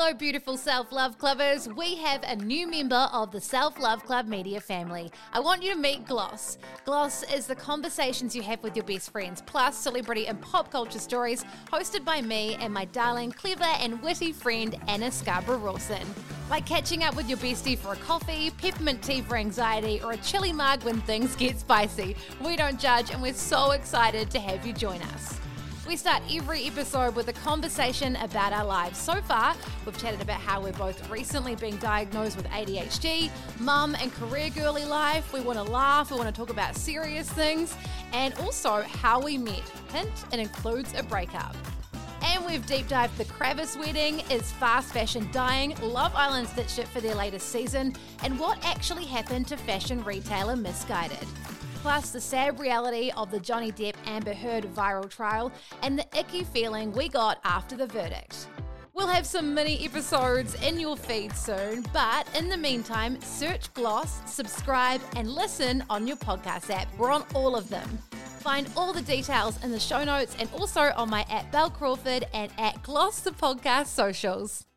Hello, beautiful self love clubbers. We have a new member of the Self Love Club media family. I want you to meet Gloss. Gloss is the conversations you have with your best friends, plus celebrity and pop culture stories hosted by me and my darling, clever, and witty friend Anna Scarborough Rawson. Like catching up with your bestie for a coffee, peppermint tea for anxiety, or a chili marg when things get spicy. We don't judge, and we're so excited to have you join us. We start every episode with a conversation about our lives. So far, we've chatted about how we're both recently being diagnosed with ADHD, mum and career girly life. We want to laugh, we want to talk about serious things, and also how we met. Hint, it includes a breakup. And we've deep dived the Kravis wedding, is fast fashion dying, Love Island stitched it for their latest season, and what actually happened to fashion retailer Missguided plus the sad reality of the Johnny Depp Amber Heard viral trial, and the icky feeling we got after the verdict. We'll have some mini episodes in your feed soon, but in the meantime, search Gloss, subscribe, and listen on your podcast app. We're on all of them. Find all the details in the show notes and also on my at Bel Crawford and at Gloss the Podcast socials.